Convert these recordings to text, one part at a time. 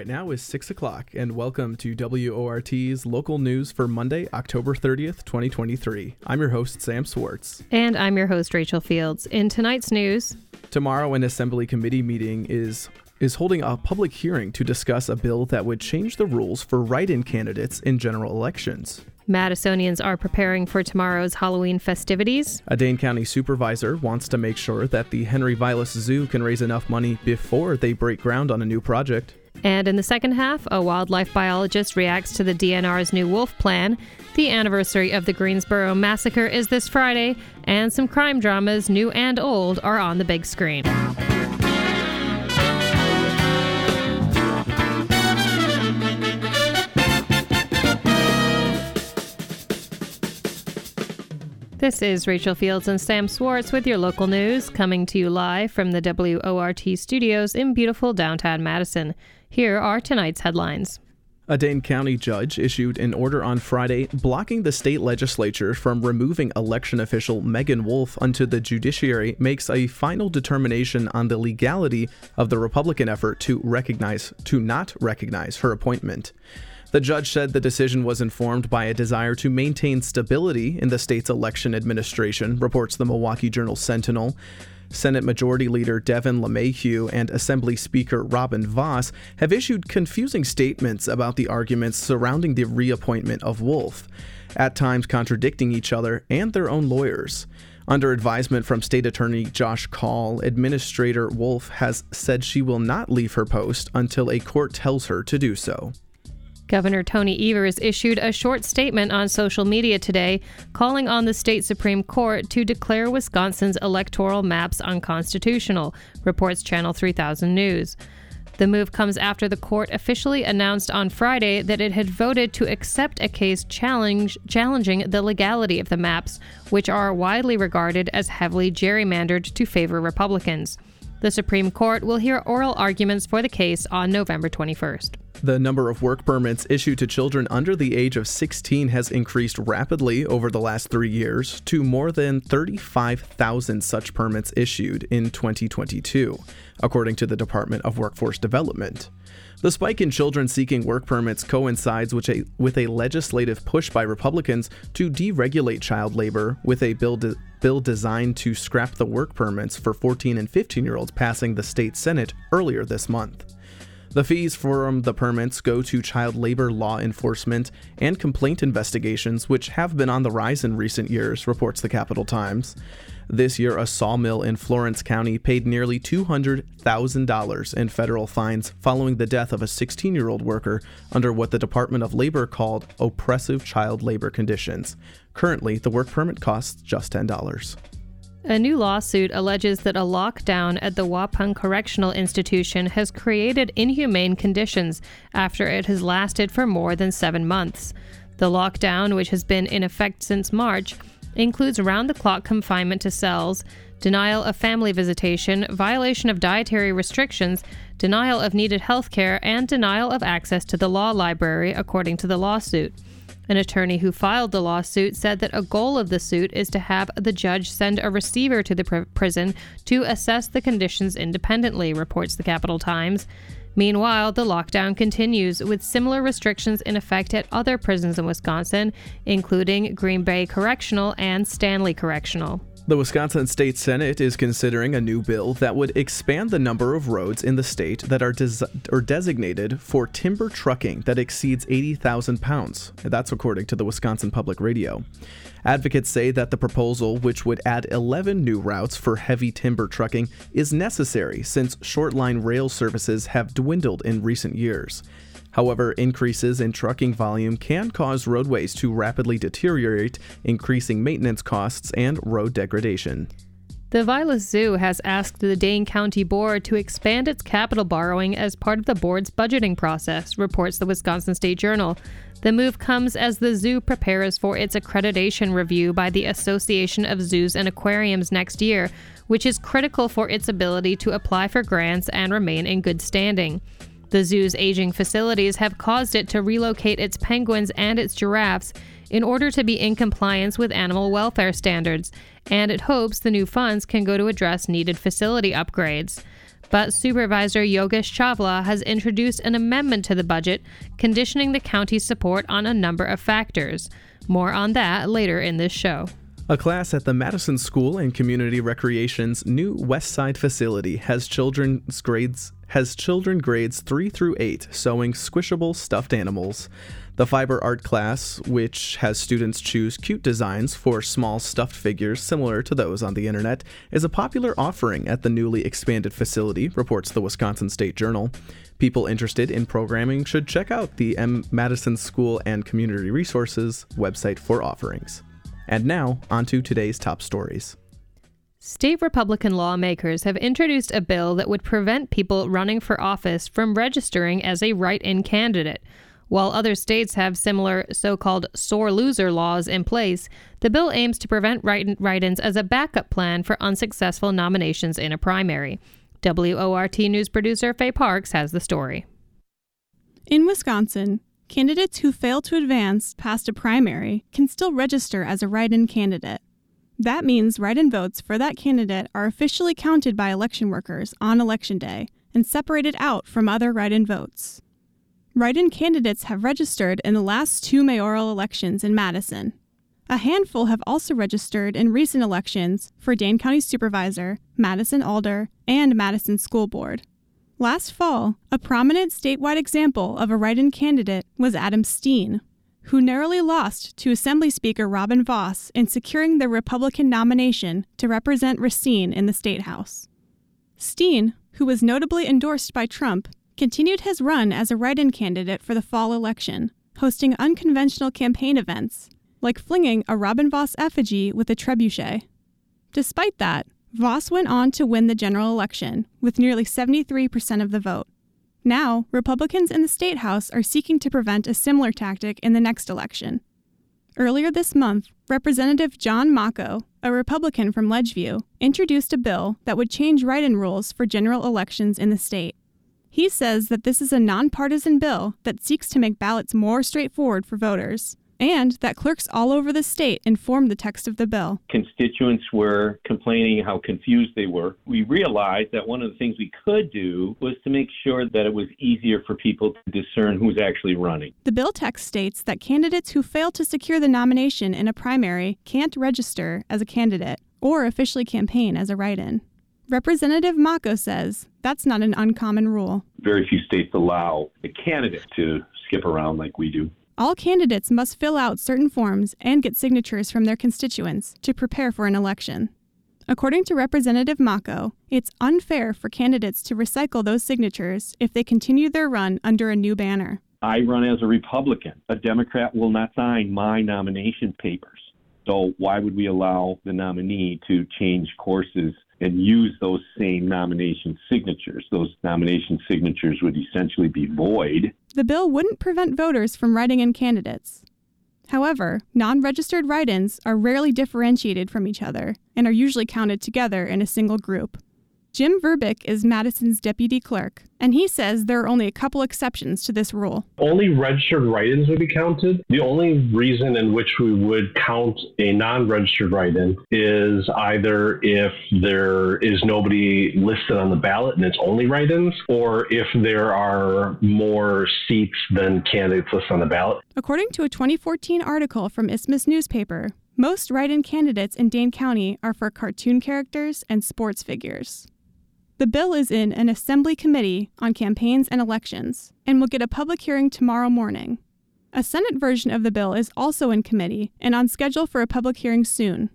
right now is 6 o'clock, and welcome to WORT's local news for Monday, October 30th, 2023. I'm your host, Sam Swartz. And I'm your host, Rachel Fields. In tonight's news, tomorrow an Assembly Committee meeting is is holding a public hearing to discuss a bill that would change the rules for write in candidates in general elections. Madisonians are preparing for tomorrow's Halloween festivities. A Dane County supervisor wants to make sure that the Henry Vilas Zoo can raise enough money before they break ground on a new project. And in the second half, a wildlife biologist reacts to the DNR's new wolf plan. The anniversary of the Greensboro massacre is this Friday, and some crime dramas, new and old, are on the big screen. This is Rachel Fields and Sam Swartz with your local news, coming to you live from the WORT studios in beautiful downtown Madison. Here are tonight's headlines. A Dane County judge issued an order on Friday blocking the state legislature from removing election official Megan Wolfe until the judiciary makes a final determination on the legality of the Republican effort to recognize to not recognize her appointment. The judge said the decision was informed by a desire to maintain stability in the state's election administration, reports the Milwaukee Journal Sentinel. Senate Majority Leader Devin LeMahieu and Assembly Speaker Robin Vos have issued confusing statements about the arguments surrounding the reappointment of Wolfe, at times contradicting each other and their own lawyers. Under advisement from State Attorney Josh Kaul, Administrator Wolfe has said she will not leave her post until a court tells her to do so. Governor Tony Evers issued a short statement on social media today calling on the state Supreme Court to declare Wisconsin's electoral maps unconstitutional, reports Channel 3000 News. The move comes after the court officially announced on Friday that it had voted to accept a case challenge, challenging the legality of the maps, which are widely regarded as heavily gerrymandered to favor Republicans. The Supreme Court will hear oral arguments for the case on November 21st. The number of work permits issued to children under the age of 16 has increased rapidly over the last three years to more than 35,000 such permits issued in 2022, according to the Department of Workforce Development. The spike in children seeking work permits coincides with a, with a legislative push by Republicans to deregulate child labor, with a bill, de- bill designed to scrap the work permits for 14 and 15 year olds passing the state Senate earlier this month. The fees from the permits go to child labor law enforcement and complaint investigations, which have been on the rise in recent years, reports the Capital Times. This year, a sawmill in Florence County paid nearly $200,000 in federal fines following the death of a 16 year old worker under what the Department of Labor called oppressive child labor conditions. Currently, the work permit costs just $10. A new lawsuit alleges that a lockdown at the Waupun Correctional Institution has created inhumane conditions after it has lasted for more than seven months. The lockdown, which has been in effect since March, includes round the clock confinement to cells, denial of family visitation, violation of dietary restrictions, denial of needed health care, and denial of access to the law library, according to the lawsuit. An attorney who filed the lawsuit said that a goal of the suit is to have the judge send a receiver to the pr- prison to assess the conditions independently, reports the Capital Times. Meanwhile, the lockdown continues with similar restrictions in effect at other prisons in Wisconsin, including Green Bay Correctional and Stanley Correctional. The Wisconsin State Senate is considering a new bill that would expand the number of roads in the state that are, des- are designated for timber trucking that exceeds 80,000 pounds. That's according to the Wisconsin Public Radio. Advocates say that the proposal, which would add 11 new routes for heavy timber trucking, is necessary since short line rail services have dwindled in recent years. However, increases in trucking volume can cause roadways to rapidly deteriorate, increasing maintenance costs and road degradation. The Vilas Zoo has asked the Dane County Board to expand its capital borrowing as part of the board's budgeting process, reports the Wisconsin State Journal. The move comes as the zoo prepares for its accreditation review by the Association of Zoos and Aquariums next year, which is critical for its ability to apply for grants and remain in good standing. The zoo's aging facilities have caused it to relocate its penguins and its giraffes in order to be in compliance with animal welfare standards, and it hopes the new funds can go to address needed facility upgrades. But Supervisor Yogesh Chawla has introduced an amendment to the budget, conditioning the county's support on a number of factors. More on that later in this show. A class at the Madison School and Community Recreation's new West Side facility has children's grades has children grades 3 through 8 sewing squishable stuffed animals. The fiber art class, which has students choose cute designs for small stuffed figures similar to those on the internet, is a popular offering at the newly expanded facility, reports the Wisconsin State Journal. People interested in programming should check out the M. Madison School and Community Resources website for offerings. And now, on to today's top stories. State Republican lawmakers have introduced a bill that would prevent people running for office from registering as a write in candidate. While other states have similar so called sore loser laws in place, the bill aims to prevent write ins as a backup plan for unsuccessful nominations in a primary. WORT News producer Faye Parks has the story. In Wisconsin, candidates who fail to advance past a primary can still register as a write in candidate. That means write in votes for that candidate are officially counted by election workers on Election Day and separated out from other write in votes. Write in candidates have registered in the last two mayoral elections in Madison. A handful have also registered in recent elections for Dane County Supervisor, Madison Alder, and Madison School Board. Last fall, a prominent statewide example of a write in candidate was Adam Steen, who narrowly lost to Assembly Speaker Robin Vos in securing the Republican nomination to represent Racine in the State House. Steen, who was notably endorsed by Trump, continued his run as a write in candidate for the fall election, hosting unconventional campaign events, like flinging a Robin Vos effigy with a trebuchet. Despite that, Vos went on to win the general election with nearly 73% of the vote. Now, Republicans in the State House are seeking to prevent a similar tactic in the next election. Earlier this month, Representative John Macco, a Republican from Ledgeview, introduced a bill that would change write in rules for general elections in the state. He says that this is a nonpartisan bill that seeks to make ballots more straightforward for voters, and that clerks all over the state informed the text of the bill. Constituents were complaining how confused they were. We realized that one of the things we could do was to make sure that it was easier for people to discern who's actually running. The bill text states that candidates who fail to secure the nomination in a primary can't register as a candidate or officially campaign as a write in. Representative Macco says that's not an uncommon rule. Very few states allow a candidate to skip around like we do. All candidates must fill out certain forms and get signatures from their constituents to prepare for an election. According to Representative Macco, it's unfair for candidates to recycle those signatures if they continue their run under a new banner. I run as a Republican. A Democrat will not sign my nomination papers. So, why would we allow the nominee to change courses and use those same nomination signatures. Those nomination signatures would essentially be void. The bill wouldn't prevent voters from writing in candidates. However, non registered write ins are rarely differentiated from each other and are usually counted together in a single group. Jim Verbick is Madison's deputy clerk, and he says there are only a couple exceptions to this rule. Only registered write ins would be counted. The only reason in which we would count a non registered write in is either if there is nobody listed on the ballot and it's only write ins, or if there are more seats than candidates listed on the ballot. According to a 2014 article from Isthmus newspaper, most write in candidates in Dane County are for cartoon characters and sports figures. The bill is in an Assembly Committee on Campaigns and Elections and will get a public hearing tomorrow morning. A Senate version of the bill is also in committee and on schedule for a public hearing soon.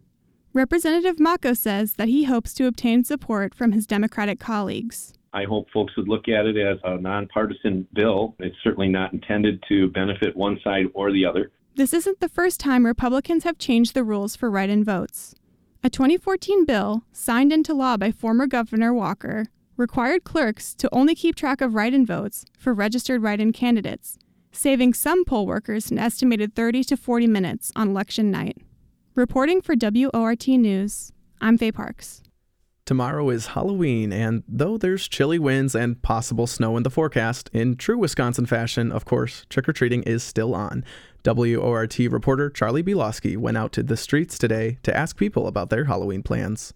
Representative Macco says that he hopes to obtain support from his Democratic colleagues. I hope folks would look at it as a nonpartisan bill. It's certainly not intended to benefit one side or the other. This isn't the first time Republicans have changed the rules for write in votes. A 2014 bill, signed into law by former Governor Walker, required clerks to only keep track of write in votes for registered write in candidates, saving some poll workers an estimated 30 to 40 minutes on election night. Reporting for WORT News, I'm Faye Parks. Tomorrow is Halloween, and though there's chilly winds and possible snow in the forecast, in true Wisconsin fashion, of course, trick or treating is still on. WORT reporter Charlie Bielowski went out to the streets today to ask people about their Halloween plans.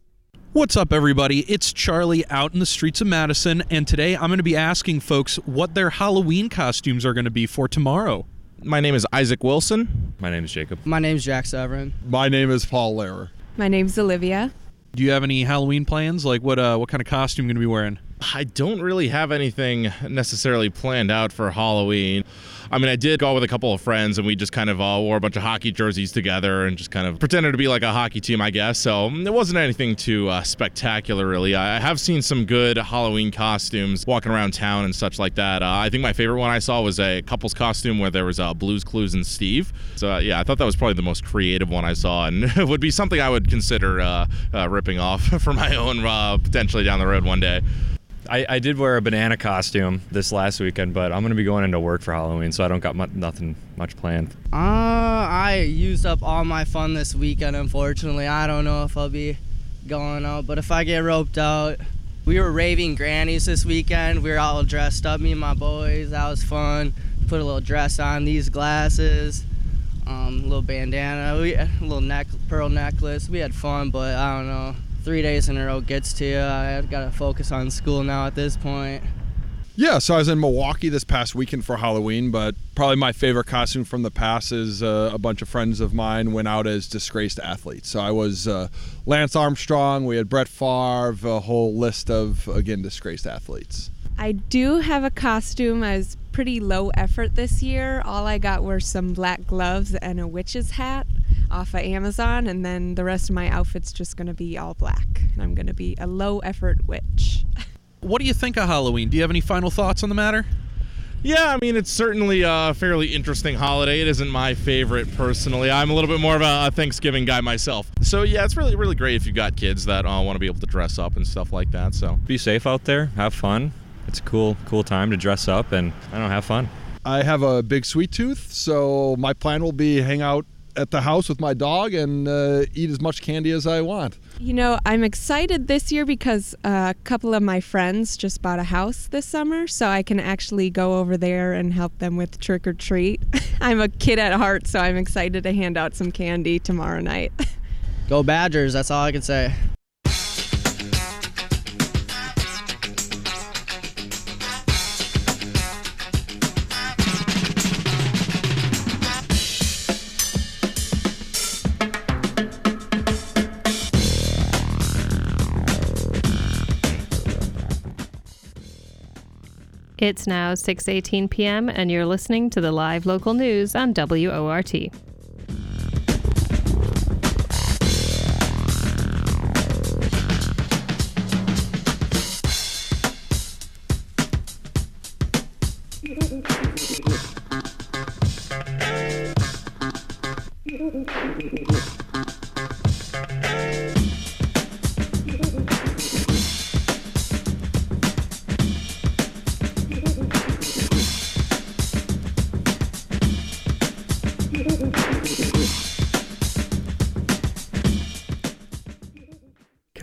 What's up, everybody? It's Charlie out in the streets of Madison, and today I'm going to be asking folks what their Halloween costumes are going to be for tomorrow. My name is Isaac Wilson. My name is Jacob. My name is Jack Severin. My name is Paul Lehrer. My name's Olivia. Do you have any Halloween plans? Like what? Uh, what kind of costume you going to be wearing? I don't really have anything necessarily planned out for Halloween. I mean, I did go with a couple of friends and we just kind of all wore a bunch of hockey jerseys together and just kind of pretended to be like a hockey team, I guess. So mm, it wasn't anything too uh, spectacular, really. I have seen some good Halloween costumes walking around town and such like that. Uh, I think my favorite one I saw was a couple's costume where there was uh, Blues Clues and Steve. So uh, yeah, I thought that was probably the most creative one I saw and it would be something I would consider uh, uh, ripping off for my own potentially down the road one day. I, I, did wear a banana costume this last weekend, but I'm gonna be going into work for Halloween, so I don't got mu- nothing much planned. Uh, I used up all my fun this weekend. Unfortunately, I don't know if I'll be going out, but if I get roped out, we were raving grannies this weekend. We were all dressed up, me and my boys. That was fun. Put a little dress on, these glasses, um, a little bandana, we, a little neck, pearl necklace. We had fun, but I don't know three days in a row gets to you. I've got to focus on school now at this point. Yeah, so I was in Milwaukee this past weekend for Halloween, but probably my favorite costume from the past is uh, a bunch of friends of mine went out as disgraced athletes. So I was uh, Lance Armstrong, we had Brett Favre, a whole list of, again, disgraced athletes. I do have a costume. I was pretty low effort this year. All I got were some black gloves and a witch's hat off of Amazon, and then the rest of my outfit's just going to be all black. And I'm going to be a low effort witch. what do you think of Halloween? Do you have any final thoughts on the matter? Yeah, I mean, it's certainly a fairly interesting holiday. It isn't my favorite personally. I'm a little bit more of a Thanksgiving guy myself. So, yeah, it's really, really great if you've got kids that uh, want to be able to dress up and stuff like that. So, be safe out there, have fun. It's a cool, cool time to dress up and, I don't know, have fun. I have a big sweet tooth, so my plan will be hang out at the house with my dog and uh, eat as much candy as I want. You know, I'm excited this year because a couple of my friends just bought a house this summer, so I can actually go over there and help them with trick or treat. I'm a kid at heart, so I'm excited to hand out some candy tomorrow night. Go Badgers, that's all I can say. It's now 6:18 p.m. and you're listening to the live local news on WORT.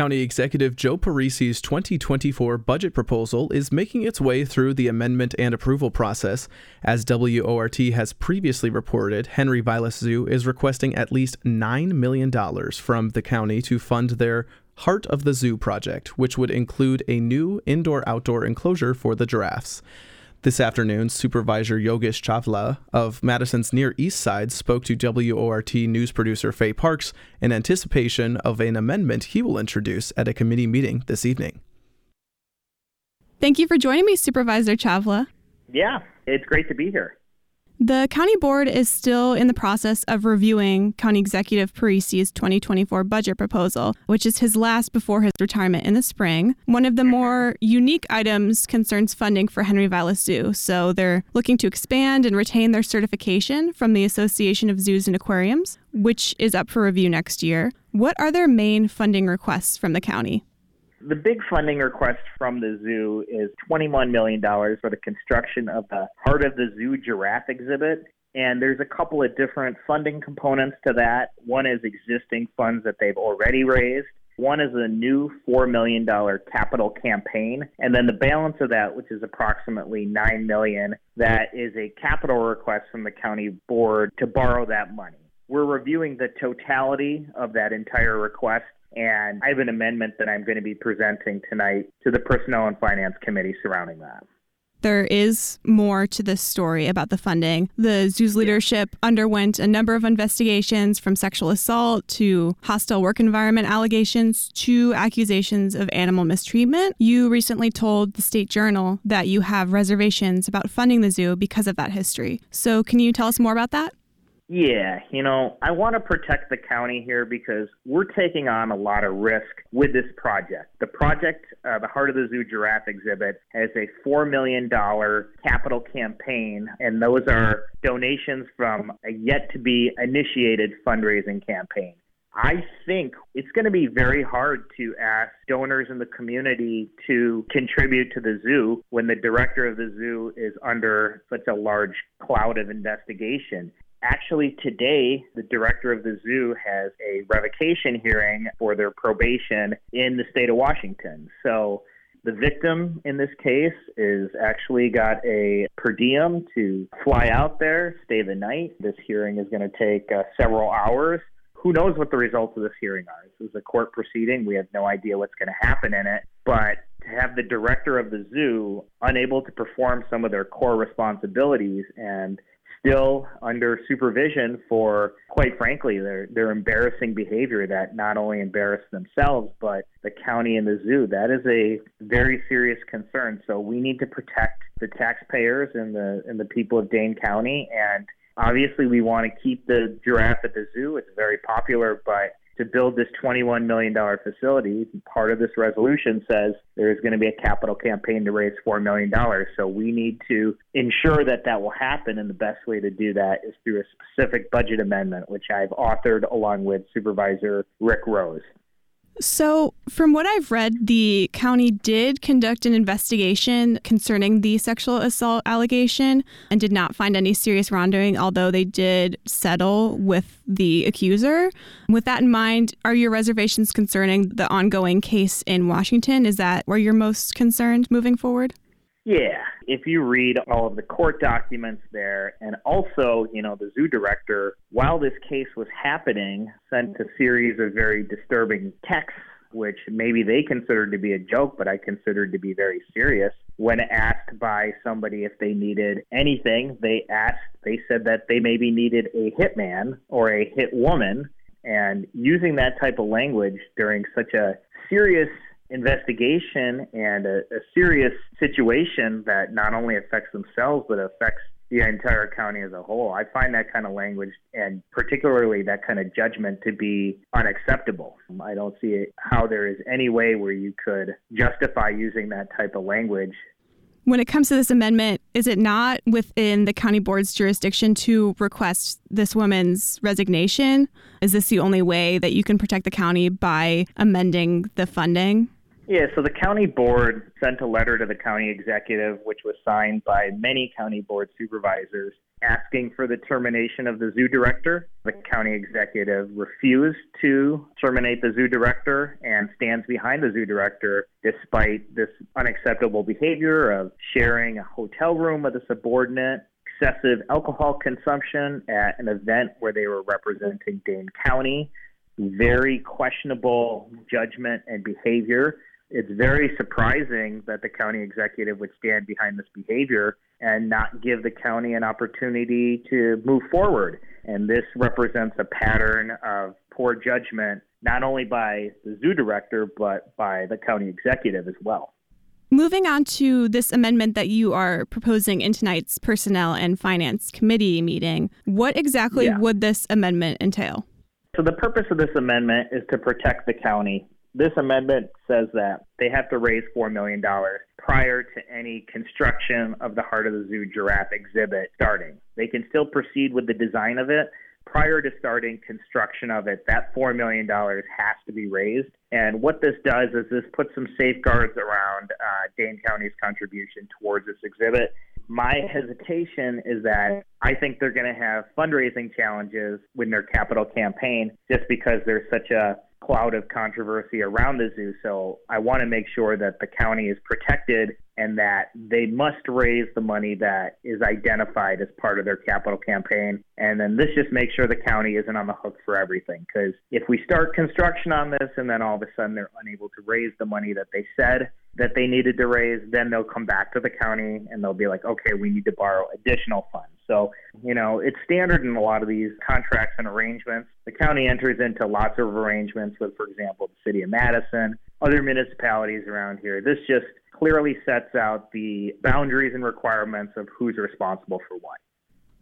County Executive Joe Parisi's 2024 budget proposal is making its way through the amendment and approval process. As WORT has previously reported, Henry Vilas Zoo is requesting at least $9 million from the county to fund their Heart of the Zoo project, which would include a new indoor outdoor enclosure for the giraffes. This afternoon, Supervisor Yogesh Chawla of Madison's Near East Side spoke to WORT news producer Faye Parks in anticipation of an amendment he will introduce at a committee meeting this evening. Thank you for joining me, Supervisor Chawla. Yeah, it's great to be here. The county board is still in the process of reviewing County Executive Parisi's 2024 budget proposal, which is his last before his retirement in the spring. One of the mm-hmm. more unique items concerns funding for Henry Vilas Zoo. So they're looking to expand and retain their certification from the Association of Zoos and Aquariums, which is up for review next year. What are their main funding requests from the county? The big funding request from the zoo is $21 million for the construction of the Heart of the Zoo giraffe exhibit. And there's a couple of different funding components to that. One is existing funds that they've already raised. One is a new $4 million capital campaign. And then the balance of that, which is approximately 9 million, that is a capital request from the county board to borrow that money. We're reviewing the totality of that entire request And I have an amendment that I'm going to be presenting tonight to the Personnel and Finance Committee surrounding that. There is more to this story about the funding. The zoo's leadership underwent a number of investigations from sexual assault to hostile work environment allegations to accusations of animal mistreatment. You recently told the State Journal that you have reservations about funding the zoo because of that history. So, can you tell us more about that? Yeah, you know, I want to protect the county here because we're taking on a lot of risk with this project. The project, uh, the Heart of the Zoo Giraffe exhibit, has a $4 million capital campaign, and those are donations from a yet to be initiated fundraising campaign. I think it's going to be very hard to ask donors in the community to contribute to the zoo when the director of the zoo is under such a large cloud of investigation. Actually, today, the director of the zoo has a revocation hearing for their probation in the state of Washington. So, the victim in this case is actually got a per diem to fly out there, stay the night. This hearing is going to take uh, several hours. Who knows what the results of this hearing are? This is a court proceeding. We have no idea what's going to happen in it. But to have the director of the zoo unable to perform some of their core responsibilities and still under supervision for, quite frankly, their, their embarrassing behavior that not only embarrassed themselves, but the county and the zoo. That is a very serious concern. So we need to protect the taxpayers and the, and the people of Dane County. And obviously, we want to keep the giraffe at the zoo. It's very popular, but to build this $21 million facility, part of this resolution says there is going to be a capital campaign to raise $4 million. So we need to ensure that that will happen. And the best way to do that is through a specific budget amendment, which I've authored along with Supervisor Rick Rose. So, from what I've read, the county did conduct an investigation concerning the sexual assault allegation and did not find any serious wrongdoing, although they did settle with the accuser. With that in mind, are your reservations concerning the ongoing case in Washington? Is that where you're most concerned moving forward? Yeah, if you read all of the court documents there, and also, you know, the zoo director, while this case was happening, sent a series of very disturbing texts, which maybe they considered to be a joke, but I considered to be very serious. When asked by somebody if they needed anything, they asked, they said that they maybe needed a hitman or a hit woman. And using that type of language during such a serious investigation and a, a, serious situation that not only affects themselves but affects the entire county as a whole. I find that kind of language and particularly that kind of judgment to be unacceptable. I don't see how there is any way where you could justify using that type of language when it comes to this amendment, is it not within the county board's jurisdiction to request this woman's resignation? Is this the only way that you can protect the county by amending the funding? Yeah, so the county board sent a letter to the county executive, which was signed by many county board supervisors, asking for the termination of the zoo director. The county executive refused to terminate the zoo director and stands behind the zoo director despite this unacceptable behavior of sharing a hotel room with a subordinate, excessive alcohol consumption at an event where they were representing Dane County, very questionable judgment and behavior it's very surprising that the county executive would stand behind this behavior and not give the county an opportunity to move forward. And this represents a pattern of poor judgment, not only by the zoo director, but by the county executive as well. Moving on to this amendment that you are proposing in tonight's Personnel and Finance Committee meeting, what exactly yeah. would this amendment entail? So, the purpose of this amendment is to protect the county this amendment says that they have to raise $4 million prior to any construction of the Heart of the Zoo giraffe exhibit starting. They can still proceed with the design of it. Prior to starting construction of it, that $4 million has to be raised. And what this does is this puts some safeguards around uh, Dane County's contribution towards this exhibit. My hesitation is that I think they're going to have fundraising challenges with their capital campaign just because there's such a cloud of controversy around the zoo. So I want to make sure that the county is protected and that they must raise the money that is identified as part of their capital campaign. And then this just makes sure the county isn't on the hook for everything. Because if we start construction on this and then all of a sudden they're unable to raise the money that they said that they needed to raise, then they'll come back to the county and they'll be like, okay, we need to borrow additional funds. So, you know, it's standard in a lot of these contracts and arrangements. The county enters into lots of arrangements with, for example, the city of Madison, other municipalities around here. This just clearly sets out the boundaries and requirements of who's responsible for what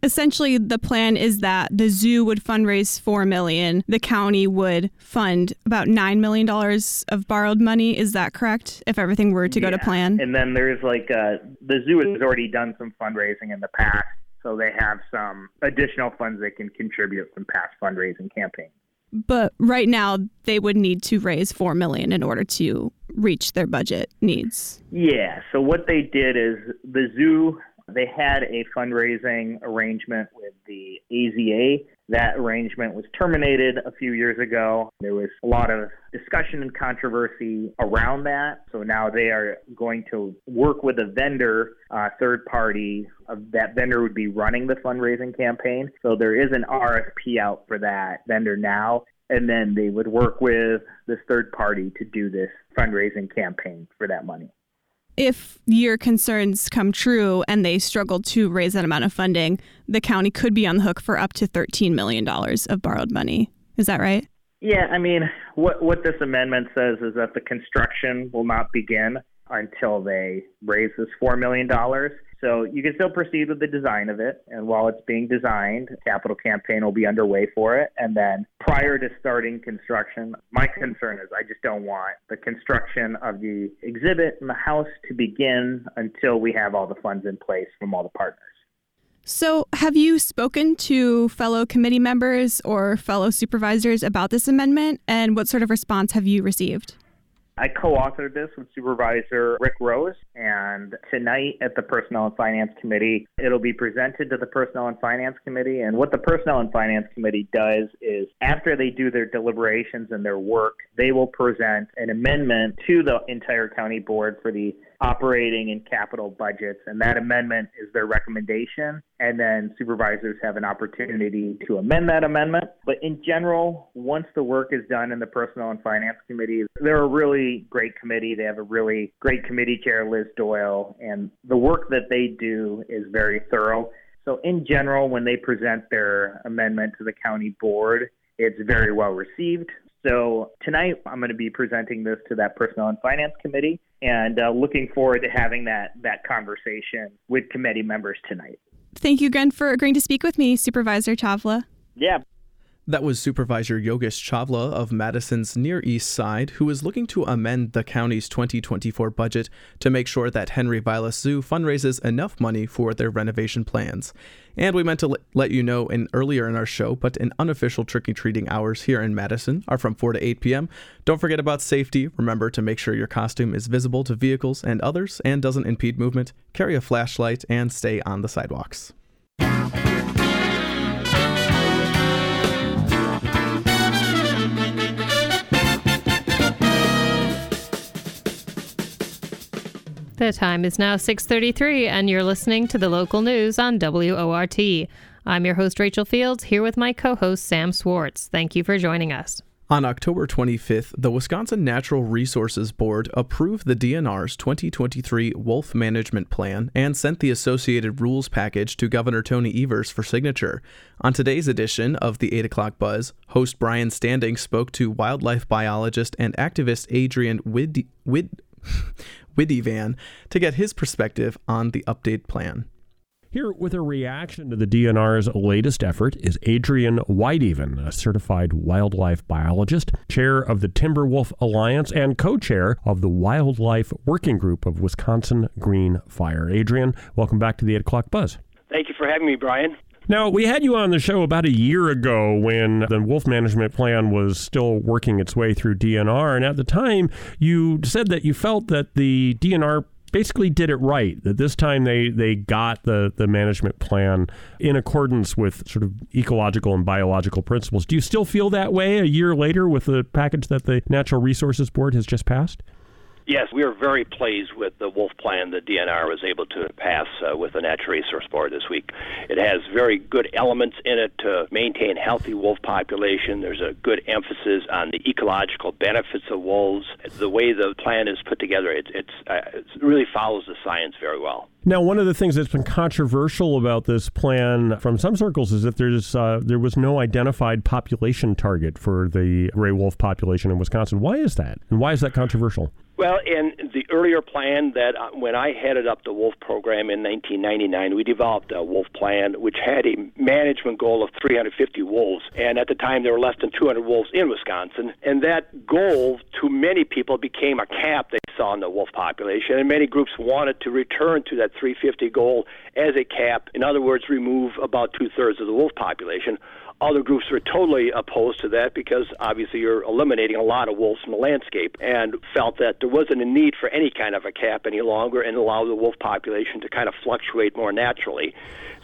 essentially the plan is that the zoo would fundraise 4 million the county would fund about 9 million dollars of borrowed money. Is that correct? If everything were to yeah. go to plan? And then there's like uh, the zoo has already done some fundraising in the past so they have some additional funds they can contribute from past fundraising campaigns but right now they would need to raise 4 million in order to reach their budget needs. Yeah so what they did is the zoo they had a fundraising arrangement with the AZA. That arrangement was terminated a few years ago. There was a lot of discussion and controversy around that. So now they are going to work with a vendor, uh, third party. Uh, that vendor would be running the fundraising campaign. So there is an RFP out for that vendor now. And then they would work with this third party to do this fundraising campaign for that money if your concerns come true and they struggle to raise that amount of funding, the county could be on the hook for up to $13 million of borrowed money. Is that right? Yeah, I mean, what what this amendment says is that the construction will not begin until they raise this $4 million. So you can still proceed with the design of it. And while it's being designed, capital campaign will be underway for it. And then prior to starting construction, my concern is I just don't want the construction of the exhibit in the house to begin until we have all the funds in place from all the partners. So, have you spoken to fellow committee members or fellow supervisors about this amendment? And what sort of response have you received? I co-authored this with Supervisor Rick Rose, and tonight at the Personnel and Finance Committee, it'll be presented to the Personnel and Finance Committee. And what the Personnel and Finance Committee does is, after they do their deliberations and their work, they will present an amendment to the entire county board for the operating and capital budgets, and that amendment is their recommendation. And then supervisors have an opportunity to amend that amendment. But in general, once the work is done in the Personnel and Finance Committee, they're a really great committee. They have a really great committee chair, Liz Doyle, and the work that they do is very thorough. So, in general, when they present their amendment to the county board, it's very well received. So tonight I'm going to be presenting this to that Personnel and Finance Committee, and uh, looking forward to having that that conversation with committee members tonight. Thank you again for agreeing to speak with me, Supervisor Chawla. Yeah, that was Supervisor Yogesh Chawla of Madison's Near East Side, who is looking to amend the county's 2024 budget to make sure that Henry Vilas Zoo fundraises enough money for their renovation plans. And we meant to let you know in earlier in our show, but in unofficial trick or treating hours here in Madison are from 4 to 8 p.m. Don't forget about safety. Remember to make sure your costume is visible to vehicles and others and doesn't impede movement. Carry a flashlight and stay on the sidewalks. The time is now 6:33 and you're listening to the local news on WORT. I'm your host Rachel Fields here with my co-host Sam Swartz. Thank you for joining us. On October 25th, the Wisconsin Natural Resources Board approved the DNR's 2023 Wolf Management Plan and sent the associated rules package to Governor Tony Evers for signature. On today's edition of the 8 o'clock buzz, host Brian Standing spoke to wildlife biologist and activist Adrian Wid- Wid- Widivan to get his perspective on the update plan. Here with a reaction to the DNR's latest effort is Adrian Wydeven, a certified wildlife biologist, chair of the Timberwolf Alliance, and co chair of the Wildlife Working Group of Wisconsin Green Fire. Adrian, welcome back to the 8 o'clock buzz. Thank you for having me, Brian. Now, we had you on the show about a year ago when the wolf management plan was still working its way through DNR. And at the time, you said that you felt that the DNR basically did it right. That this time they they got the the management plan in accordance with sort of ecological and biological principles. Do you still feel that way a year later with the package that the Natural Resources Board has just passed? Yes, we are very pleased with the wolf plan that the DNR was able to pass uh, with the Natural Resource Board this week. It has very good elements in it to maintain healthy wolf population. There's a good emphasis on the ecological benefits of wolves. The way the plan is put together, it, it's, uh, it really follows the science very well. Now, one of the things that's been controversial about this plan from some circles is that there's uh, there was no identified population target for the gray wolf population in Wisconsin. Why is that, and why is that controversial? Well, in the earlier plan that uh, when I headed up the wolf program in 1999, we developed a wolf plan which had a management goal of 350 wolves. And at the time, there were less than 200 wolves in Wisconsin. And that goal, to many people, became a cap they saw in the wolf population. And many groups wanted to return to that 350 goal as a cap. In other words, remove about two thirds of the wolf population. Other groups were totally opposed to that because obviously you're eliminating a lot of wolves from the landscape and felt that there wasn't a need for any kind of a cap any longer and allow the wolf population to kind of fluctuate more naturally.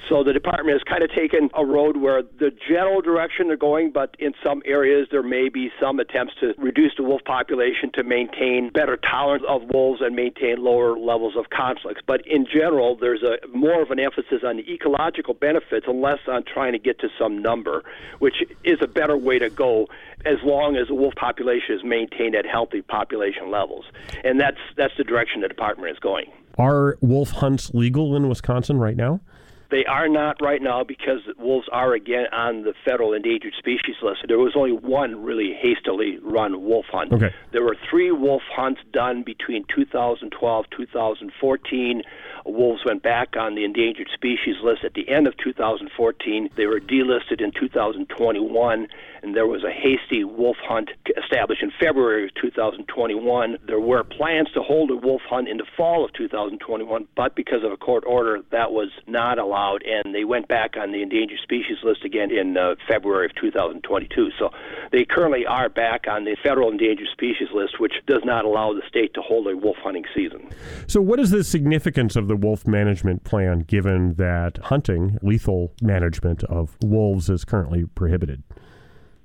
So the department has kind of taken a road where the general direction they're going, but in some areas there may be some attempts to reduce the wolf population to maintain better tolerance of wolves and maintain lower levels of conflicts. But in general, there's a more of an emphasis on the ecological benefits and less on trying to get to some number, which is a better way to go as long as the wolf population is maintained at healthy population levels. And that's that's the direction the department is going. Are wolf hunts legal in Wisconsin right now? They are not right now because wolves are again on the federal endangered species list. There was only one really hastily run wolf hunt. Okay. There were three wolf hunts done between 2012 2014. Wolves went back on the endangered species list at the end of 2014. They were delisted in 2021, and there was a hasty wolf hunt established in February of 2021. There were plans to hold a wolf hunt in the fall of 2021, but because of a court order, that was not allowed, and they went back on the endangered species list again in uh, February of 2022. So they currently are back on the federal endangered species list, which does not allow the state to hold a wolf hunting season. So, what is the significance of the wolf management plan given that hunting, lethal management of wolves, is currently prohibited?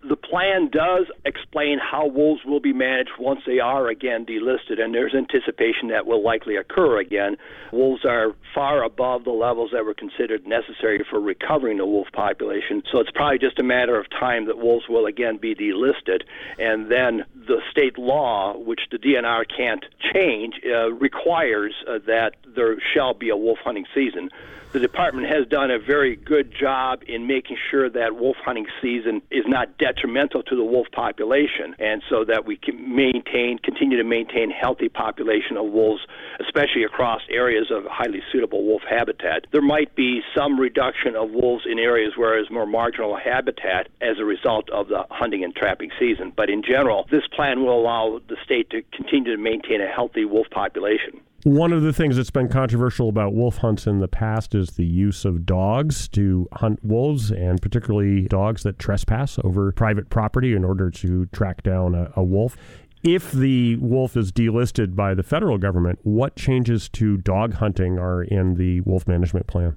The plan does explain how wolves will be managed once they are again delisted, and there's anticipation that will likely occur again. Wolves are far above the levels that were considered necessary for recovering the wolf population, so it's probably just a matter of time that wolves will again be delisted, and then the state law, which the DNR can't change, uh, requires uh, that there shall be a wolf hunting season the department has done a very good job in making sure that wolf hunting season is not detrimental to the wolf population, and so that we can maintain, continue to maintain healthy population of wolves, especially across areas of highly suitable wolf habitat. There might be some reduction of wolves in areas where there's more marginal habitat as a result of the hunting and trapping season, but in general, this plan will allow the state to continue to maintain a healthy wolf population. One of the things that's been controversial about wolf hunts in the past is the use of dogs to hunt wolves, and particularly dogs that trespass over private property in order to track down a, a wolf. If the wolf is delisted by the federal government, what changes to dog hunting are in the wolf management plan?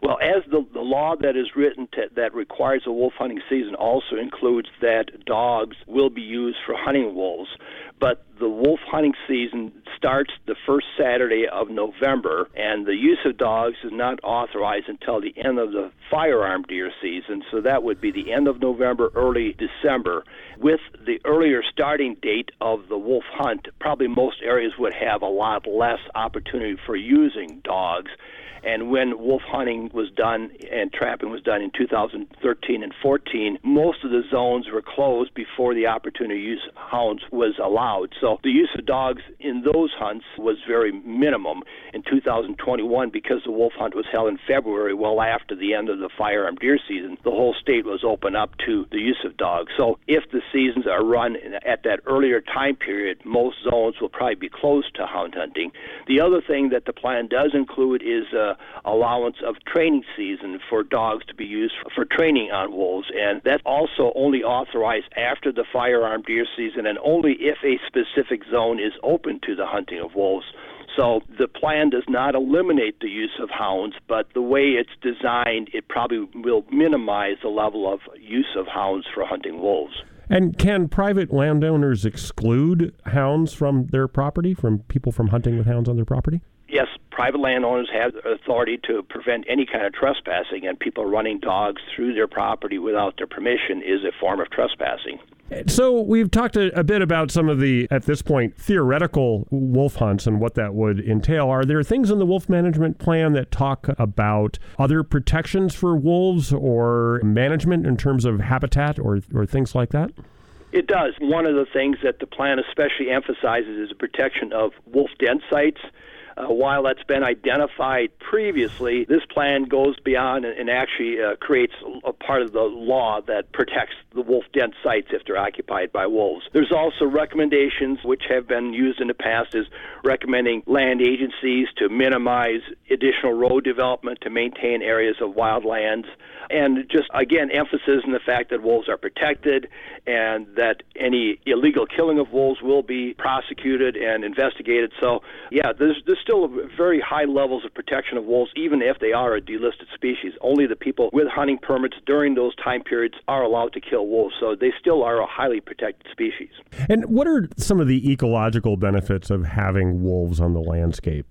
Well, as the, the law that is written to, that requires a wolf hunting season also includes that dogs will be used for hunting wolves, but the wolf hunting season starts the first Saturday of November, and the use of dogs is not authorized until the end of the firearm deer season. So that would be the end of November, early December. With the earlier starting date of the wolf hunt, probably most areas would have a lot less opportunity for using dogs. And when wolf hunting was done and trapping was done in 2013 and 14, most of the zones were closed before the opportunity use hounds was allowed. So the use of dogs in those hunts was very minimum in 2021 because the wolf hunt was held in February, well after the end of the firearm deer season. The whole state was open up to the use of dogs. So if the seasons are run at that earlier time period, most zones will probably be closed to hound hunting. The other thing that the plan does include is uh, allowance of training season for dogs to be used for training on wolves, and that's also only authorized after the firearm deer season and only if a specific zone is open to the hunting of wolves. So the plan does not eliminate the use of hounds, but the way it's designed, it probably will minimize the level of use of hounds for hunting wolves. And can private landowners exclude hounds from their property, from people from hunting with hounds on their property? Yes, private landowners have authority to prevent any kind of trespassing, and people running dogs through their property without their permission is a form of trespassing. So we've talked a, a, bit about some of the, at this point, theoretical wolf hunts and what that would entail. Are there things in the wolf management plan that talk about other protections for wolves or management in terms of habitat or, or things like that? It does. One of the things that the plan especially emphasizes is the protection of wolf den sites uh, while that's been identified previously, this plan goes beyond and, and actually uh, creates a, part of the law that protects the wolf den sites if they're occupied by wolves. There's also recommendations which have been used in the past as recommending land agencies to minimize additional road development to maintain areas of wildlands and just again emphasis in the fact that wolves are protected and that any illegal killing of wolves will be prosecuted and investigated. So, yeah, there's, there's still very high levels of protection of wolves, even if they are a delisted species. Only the people with hunting permits during those time periods are allowed to kill wolves, so they still are a highly protected species. And what are some of the ecological benefits of having wolves on the landscape?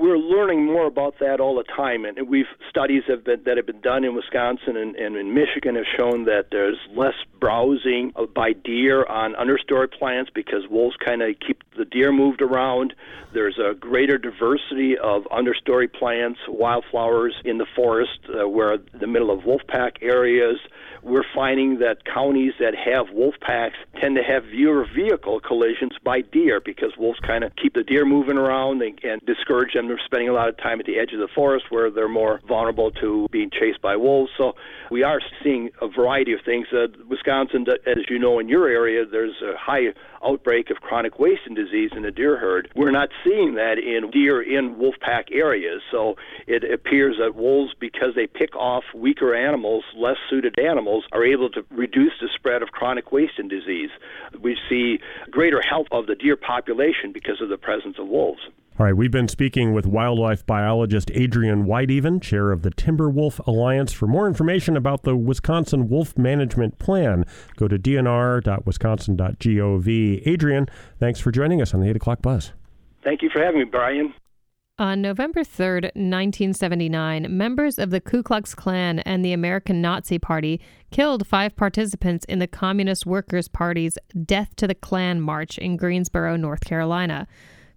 We're learning more about that all the time, and we've studies have been, that have been done in Wisconsin and, and in Michigan have shown that there's less browsing by deer on understory plants because wolves kind of keep the deer moved around. There's a greater diversity of understory plants, wildflowers in the forest, uh, where the middle of wolf pack areas we're finding that counties that have wolf packs tend to have fewer vehicle collisions by deer because wolves kind of keep the deer moving around and, and discourage them from spending a lot of time at the edge of the forest where they're more vulnerable to being chased by wolves. So we are seeing a variety of things. Uh, Wisconsin, as you know, in your area, there's a high outbreak of chronic wasting disease in the deer herd. We're not seeing that in deer in wolf pack areas. So it appears that wolves, because they pick off weaker animals, less suited animals, are able to reduce the spread of chronic wasting disease. We see greater health of the deer population because of the presence of wolves. All right, we've been speaking with wildlife biologist Adrian Wydeven, chair of the Timber Wolf Alliance. For more information about the Wisconsin Wolf Management Plan, go to dnr.wisconsin.gov. Adrian, thanks for joining us on the 8 o'clock buzz. Thank you for having me, Brian. On November 3, 1979, members of the Ku Klux Klan and the American Nazi Party killed five participants in the Communist Workers' Party's Death to the Klan March in Greensboro, North Carolina.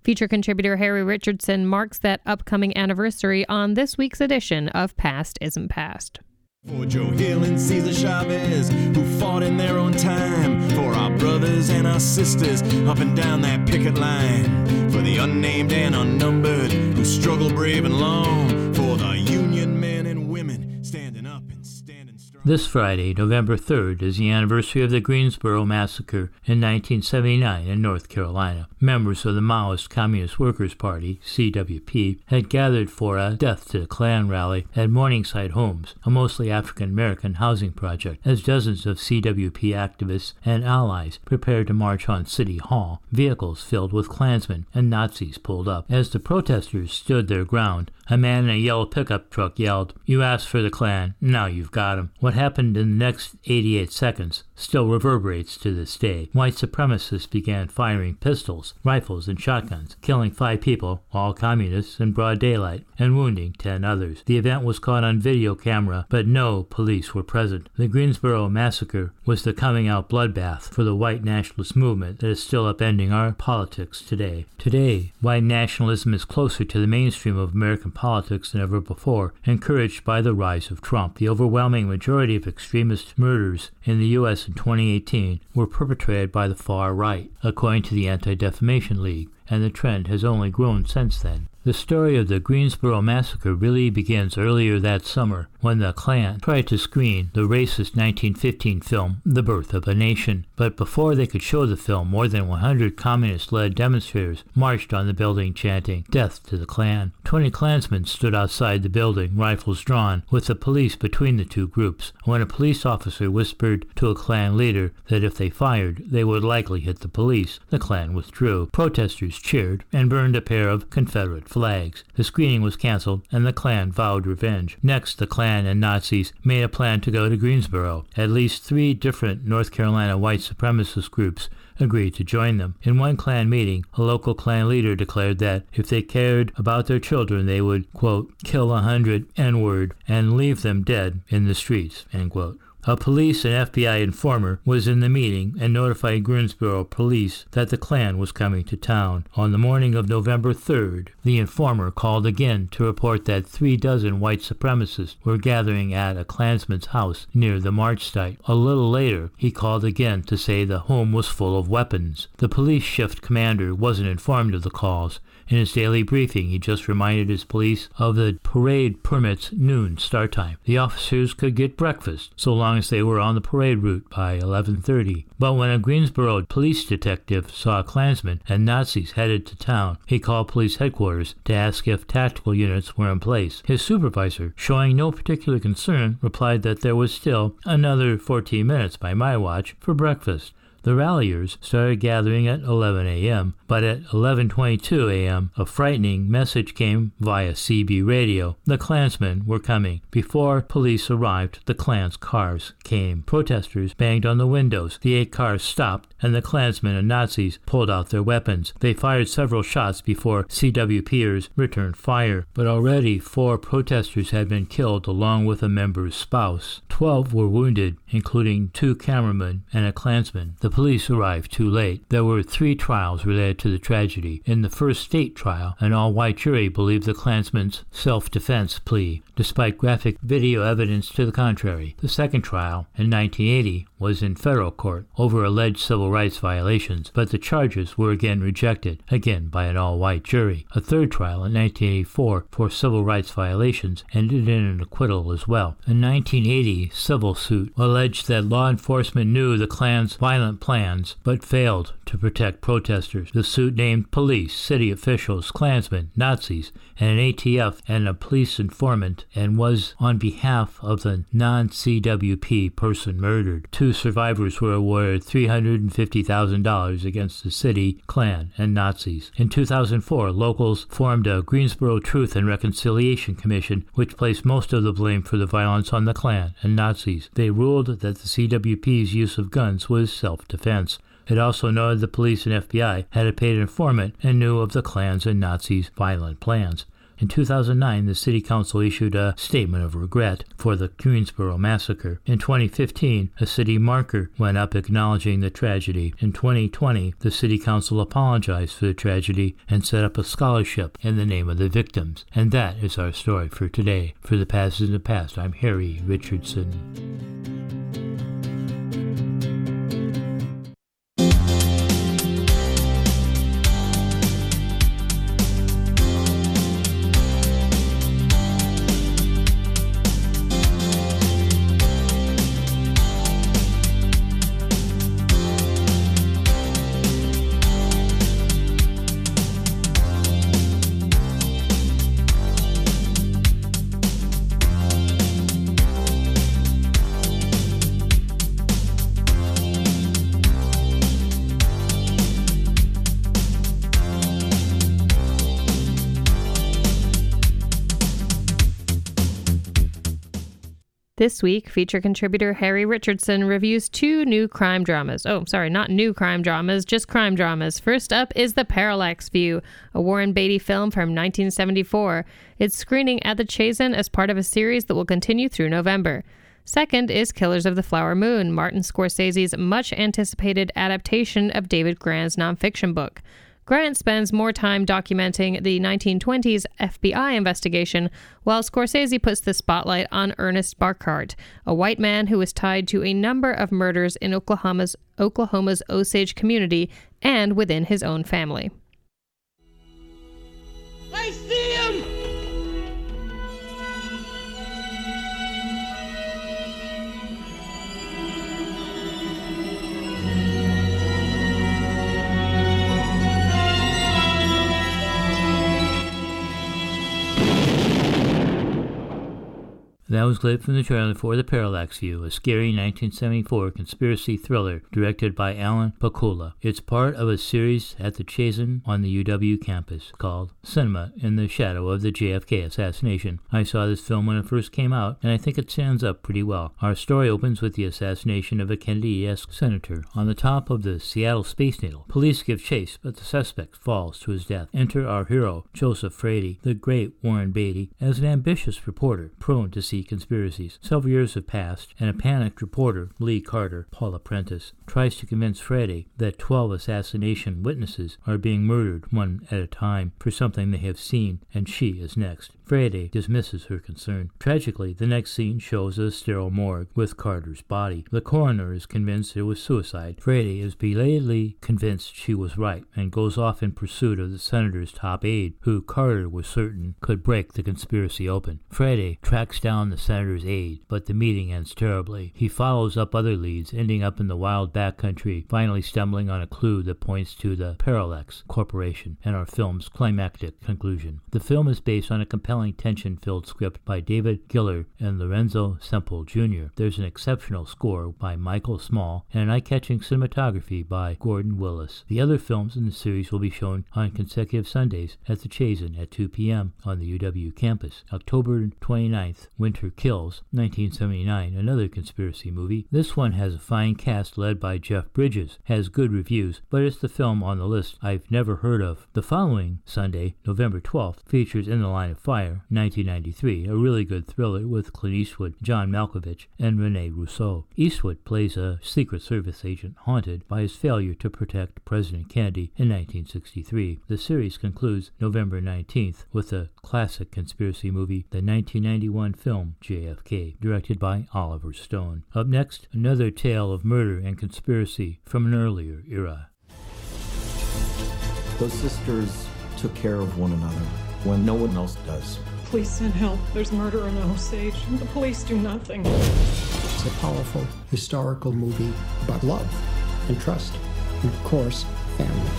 Feature contributor Harry Richardson marks that upcoming anniversary on this week's edition of Past Isn't Past. For Joe Hill and Cesar Chavez, who fought in their own time. For our brothers and our sisters up and down that picket line. For the unnamed and unnumbered, who struggle brave and long. For the Union men This Friday, November 3rd, is the anniversary of the Greensboro Massacre in 1979 in North Carolina members of the Maoist Communist Workers' Party, CWP, had gathered for a Death to the Klan rally at Morningside Homes, a mostly African American housing project, as dozens of CWP activists and allies prepared to march on City Hall, vehicles filled with Klansmen and Nazis pulled up. As the protesters stood their ground, a man in a yellow pickup truck yelled, You asked for the Klan, now you've got 'em." What happened in the next 88 seconds still reverberates to this day. White supremacists began firing pistols, rifles, and shotguns, killing five people, all communists, in broad daylight, and wounding ten others. The event was caught on video camera, but no police were present. The Greensboro massacre was the coming out bloodbath for the white nationalist movement that is still upending our politics today. Today, white nationalism is closer to the mainstream of American politics than ever before, encouraged by the rise of Trump. The overwhelming majority of extremist murders in the U.S. in 2018 were perpetrated by the far right, according to the Anti Defamation League, and the trend has only grown since then. The story of the Greensboro Massacre really begins earlier that summer when the Klan tried to screen the racist 1915 film The Birth of a Nation. But before they could show the film, more than 100 communist led demonstrators marched on the building chanting, Death to the Klan. 20 Klansmen stood outside the building, rifles drawn, with the police between the two groups. When a police officer whispered to a Klan leader that if they fired, they would likely hit the police, the Klan withdrew. Protesters cheered and burned a pair of Confederate flags. The screening was canceled, and the Klan vowed revenge. Next, the Klan and Nazis made a plan to go to Greensboro. At least three different North Carolina white supremacist groups agreed to join them. In one Klan meeting, a local Klan leader declared that if they cared about their children, they would, quote, kill a hundred N-word and leave them dead in the streets, end quote. A police and FBI informer was in the meeting and notified Greensboro police that the Klan was coming to town. On the morning of November 3rd, the informer called again to report that three dozen white supremacists were gathering at a Klansman's house near the march site. A little later, he called again to say the home was full of weapons. The police shift commander wasn't informed of the calls in his daily briefing, he just reminded his police of the parade permit's noon start time. The officers could get breakfast so long as they were on the parade route by 11:30. But when a Greensboro police detective saw Klansmen and Nazis headed to town, he called police headquarters to ask if tactical units were in place. His supervisor, showing no particular concern, replied that there was still another 14 minutes by my watch for breakfast. The ralliers started gathering at 11 a.m., but at 11:22 a.m., a frightening message came via CB radio. The Klansmen were coming. Before police arrived, the Klan's cars came. Protesters banged on the windows. The eight cars stopped, and the Klansmen and Nazis pulled out their weapons. They fired several shots before CWPers returned fire, but already four protesters had been killed along with a member's spouse. Twelve were wounded, including two cameramen and a Klansman. The police arrived too late. There were three trials related to the tragedy. In the first state trial, an all white jury believed the Klansman's self defense plea, despite graphic video evidence to the contrary. The second trial, in 1980, was in federal court over alleged civil rights violations, but the charges were again rejected, again by an all white jury. A third trial in 1984 for civil rights violations ended in an acquittal as well. A 1980 civil suit alleged that law enforcement knew the Klan's violent plans but failed to protect protesters. The suit named police, city officials, Klansmen, Nazis, and an ATF and a police informant and was on behalf of the non CWP person murdered. Two survivors were awarded $350,000 against the city, Klan, and Nazis. In 2004, locals formed a Greensboro Truth and Reconciliation Commission, which placed most of the blame for the violence on the Klan and Nazis. They ruled that the CWP's use of guns was self defense. It also noted the police and FBI had a paid informant and knew of the Klan's and Nazis' violent plans. In 2009, the City Council issued a statement of regret for the Greensboro massacre. In 2015, a city marker went up acknowledging the tragedy. In 2020, the City Council apologized for the tragedy and set up a scholarship in the name of the victims. And that is our story for today. For the past in the past, I'm Harry Richardson. This week, feature contributor Harry Richardson reviews two new crime dramas. Oh, sorry, not new crime dramas, just crime dramas. First up is The Parallax View, a Warren Beatty film from 1974. It's screening at the Chazen as part of a series that will continue through November. Second is Killers of the Flower Moon, Martin Scorsese's much anticipated adaptation of David Grann's nonfiction book. Grann spends more time documenting the 1920s FBI investigation, while Scorsese puts the spotlight on Ernest Burkhart, a white man who was tied to a number of murders in Oklahoma's, Oklahoma's Osage community and within his own family. I see That was clip from the trailer for The Parallax View, a scary 1974 conspiracy thriller directed by Alan Pakula. It's part of a series at the Chazen on the UW campus called Cinema in the Shadow of the JFK Assassination. I saw this film when it first came out, and I think it stands up pretty well. Our story opens with the assassination of a Kennedy-esque senator on the top of the Seattle Space Needle. Police give chase, but the suspect falls to his death. Enter our hero, Joseph Frady, the great Warren Beatty, as an ambitious reporter prone to conspiracies. Several years have passed, and a panicked reporter, Lee Carter, Paula Prentiss, tries to convince Frady that 12 assassination witnesses are being murdered one at a time for something they have seen, and she is next. Frady dismisses her concern. Tragically, the next scene shows a sterile morgue with Carter's body. The coroner is convinced it was suicide. Frady is belatedly convinced she was right and goes off in pursuit of the senator's top aide, who Carter was certain could break the conspiracy open. Frady tracks down the senator's aide, but the meeting ends terribly. He follows up other leads, ending up in the wild backcountry, finally stumbling on a clue that points to the Parallax Corporation and our film's climactic conclusion. The film is based on a compelling compelling tension filled script by David Giller and Lorenzo Semple Jr. There's an exceptional score by Michael Small and an eye catching cinematography by Gordon Willis. The other films in the series will be shown on consecutive Sundays at the Chazen at 2 p.m. on the UW campus. October 29th, Winter Kills, 1979, another conspiracy movie. This one has a fine cast led by Jeff Bridges, has good reviews, but it's the film on the list I've never heard of. The following Sunday, November 12th, features In the Line of Fire. Fire, 1993, a really good thriller with Clint Eastwood, John Malkovich, and Rene Russo. Eastwood plays a Secret Service agent haunted by his failure to protect President Kennedy in 1963. The series concludes November 19th with a classic conspiracy movie, the 1991 film JFK, directed by Oliver Stone. Up next, another tale of murder and conspiracy from an earlier era. Those sisters took care of one another when no one else does. Please send help. There's murder in the Osage. The police do nothing. It's a powerful historical movie about love and trust, and of course, family.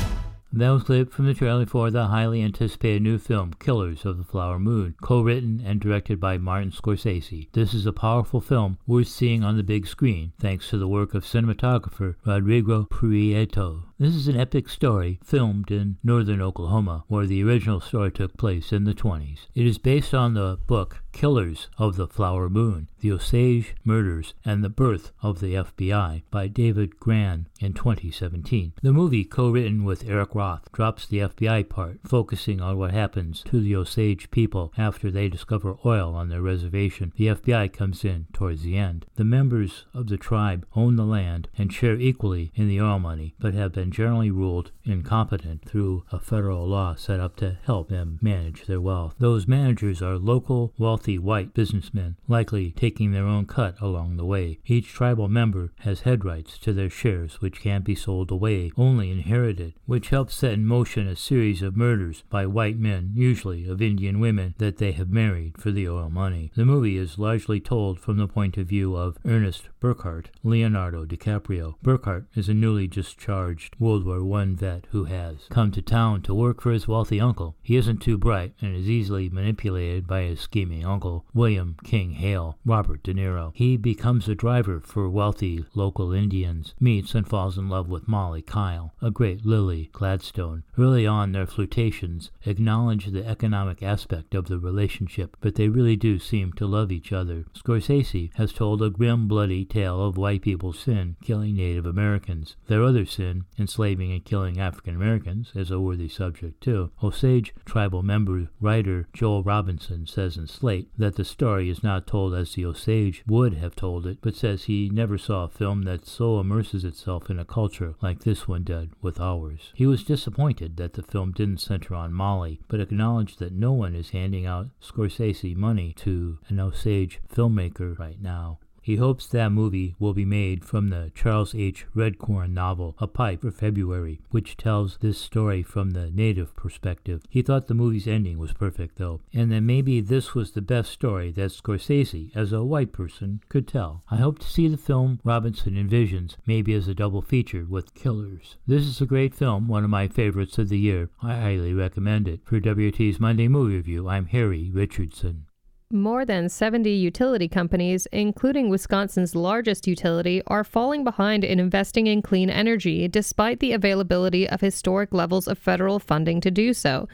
That was clip from the trailer for the highly anticipated new film Killers of the Flower Moon, co-written and directed by Martin Scorsese. This is a powerful film worth seeing on the big screen, thanks to the work of cinematographer Rodrigo Prieto. This is an epic story filmed in northern Oklahoma, where the original story took place in the 20s. It is based on the book Killers of the Flower Moon, The Osage Murders and the Birth of the FBI by David Grann in 2017. The movie, co-written with Eric Roth, drops the FBI part, focusing on what happens to the Osage people after they discover oil on their reservation. The FBI comes in towards the end. The members of the tribe own the land and share equally in the oil money, but have been generally ruled incompetent through a federal law set up to help them manage their wealth. Those managers are local, wealthy white businessmen, likely taking their own cut along the way. Each tribal member has head rights to their shares, which can't be sold away, only inherited, which helps set in motion a series of murders by white men, usually of Indian women that they have married for the oil money. The movie is largely told from the point of view of Ernest Burkhart, Leonardo DiCaprio. Burkhart is a newly discharged World War I vet who has come to town to work for his wealthy uncle. He isn't too bright and is easily manipulated by his scheming uncle, William King Hale, Robert De Niro. He becomes a driver for wealthy local Indians, meets and falls in love with Molly Kyle, a great Lily Gladstone. Early on, their flirtations acknowledge the economic aspect of the relationship, but they really do seem to love each other. Scorsese has told a grim, bloody tale of white people's sin killing Native Americans. Their other sin, enslaving and killing African Americans, is a worthy subject too. Osage tribal member writer Joel Robinson says in Slate that the story is not told as the Osage would have told it, but says he never saw a film that so immerses itself in a culture like this one did with ours. He was disappointed that the film didn't center on Molly, but acknowledged that no one is handing out Scorsese money to an Osage filmmaker right now. He hopes that movie will be made from the Charles H. Redcorn novel A Pipe for February, which tells this story from the native perspective. He thought the movie's ending was perfect, though, and that maybe this was the best story that Scorsese, as a white person, could tell. I hope to see the film Robinson envisions, maybe as a double feature with Killers. This is a great film, one of my favorites of the year. I highly recommend it. For WT's Monday Movie Review, I'm Harry Richardson. More than 70 utility companies, including Wisconsin's largest utility, are falling behind in investing in clean energy despite the availability of historic levels of federal funding to do so.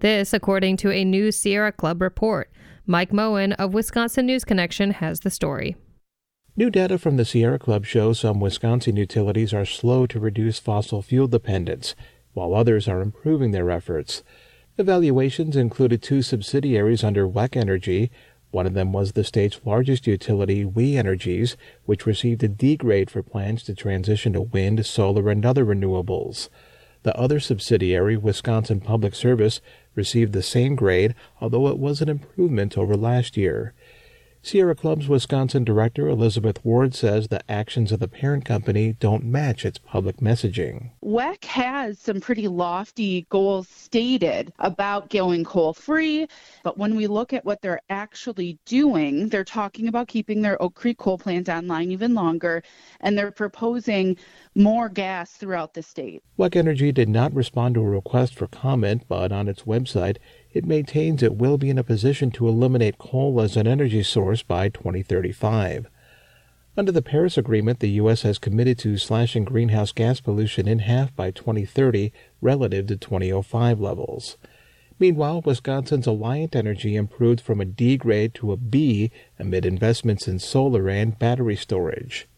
This, according to a new Sierra Club report. Mike Moen of Wisconsin News Connection has the story. New data from the Sierra Club shows some Wisconsin utilities are slow to reduce fossil fuel dependence, while others are improving their efforts. Evaluations included two subsidiaries under WEC Energy. One of them was the state's largest utility, We Energies, which received a D grade for plans to transition to wind, solar, and other renewables. The other subsidiary, Wisconsin Public Service, received the same grade, although it was an improvement over last year. Sierra Club's Wisconsin director Elizabeth Ward says the actions of the parent company don't match its public messaging. WEC has some pretty lofty goals stated about going coal free, but when we look at what they're actually doing, they're talking about keeping their Oak Creek coal plant online even longer, and they're proposing more gas throughout the state. WEC Energy did not respond to a request for comment, but on its website, it maintains it will be in a position to eliminate coal as an energy source by 2035. Under the Paris Agreement, the U.S. has committed to slashing greenhouse gas pollution in half by 2030 relative to 2005 levels. Meanwhile, Wisconsin's Alliant Energy improved from a D grade to a B amid investments in solar and battery storage.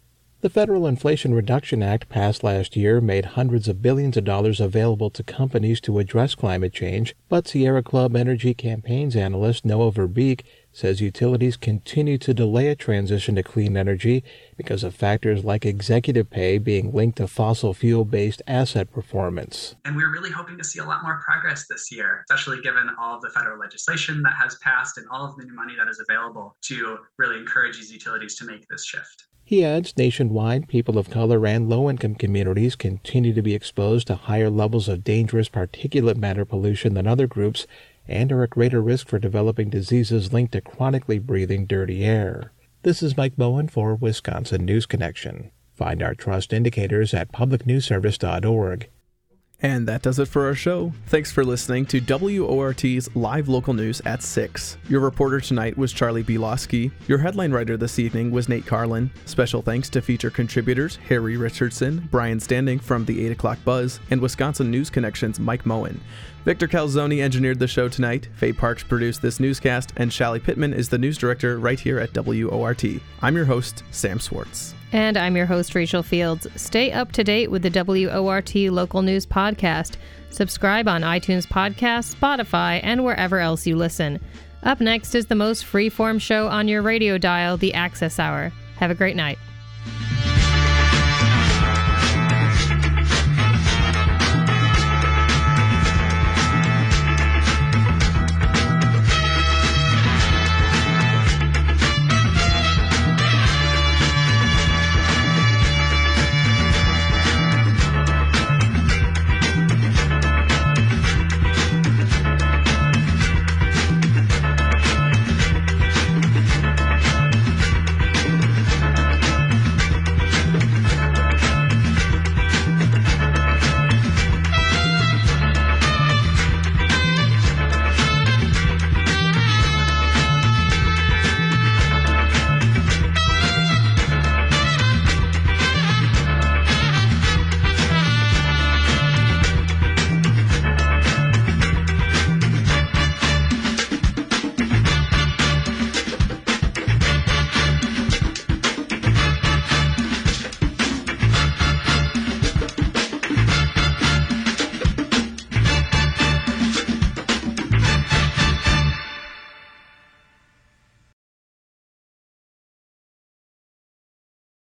The Federal Inflation Reduction Act passed last year made hundreds of billions of dollars available to companies to address climate change, but Sierra Club Energy campaigns analyst Noah Verbeek says utilities continue to delay a transition to clean energy because of factors like executive pay being linked to fossil fuel based asset performance. And we're really hoping to see a lot more progress this year, especially given all of the federal legislation that has passed and all of the new money that is available to really encourage these utilities to make this shift. He adds nationwide, people of color and low income communities continue to be exposed to higher levels of dangerous particulate matter pollution than other groups and are at greater risk for developing diseases linked to chronically breathing dirty air. This is Mike Moen for Wisconsin News Connection. Find our trust indicators at publicnewsservice.org. And that does it for our show. Thanks for listening to WORT's live local news at 6. Your reporter tonight was Charlie Bielowski. Your headline writer this evening was Nate Carlin. Special thanks to feature contributors Harry Richardson, Brian Standing from the 8 o'clock Buzz, and Wisconsin News Connection's Mike Moen. Victor Calzoni engineered the show tonight, Faye Parks produced this newscast, and Shally Pittman is the news director right here at WORT. I'm your host, Sam Swartz. And I'm your host, Rachel Fields. Stay up to date with the WORT Local News Podcast. Subscribe on iTunes Podcast, Spotify, and wherever else you listen. Up next is the most freeform show on your radio dial, The Access Hour. Have a great night.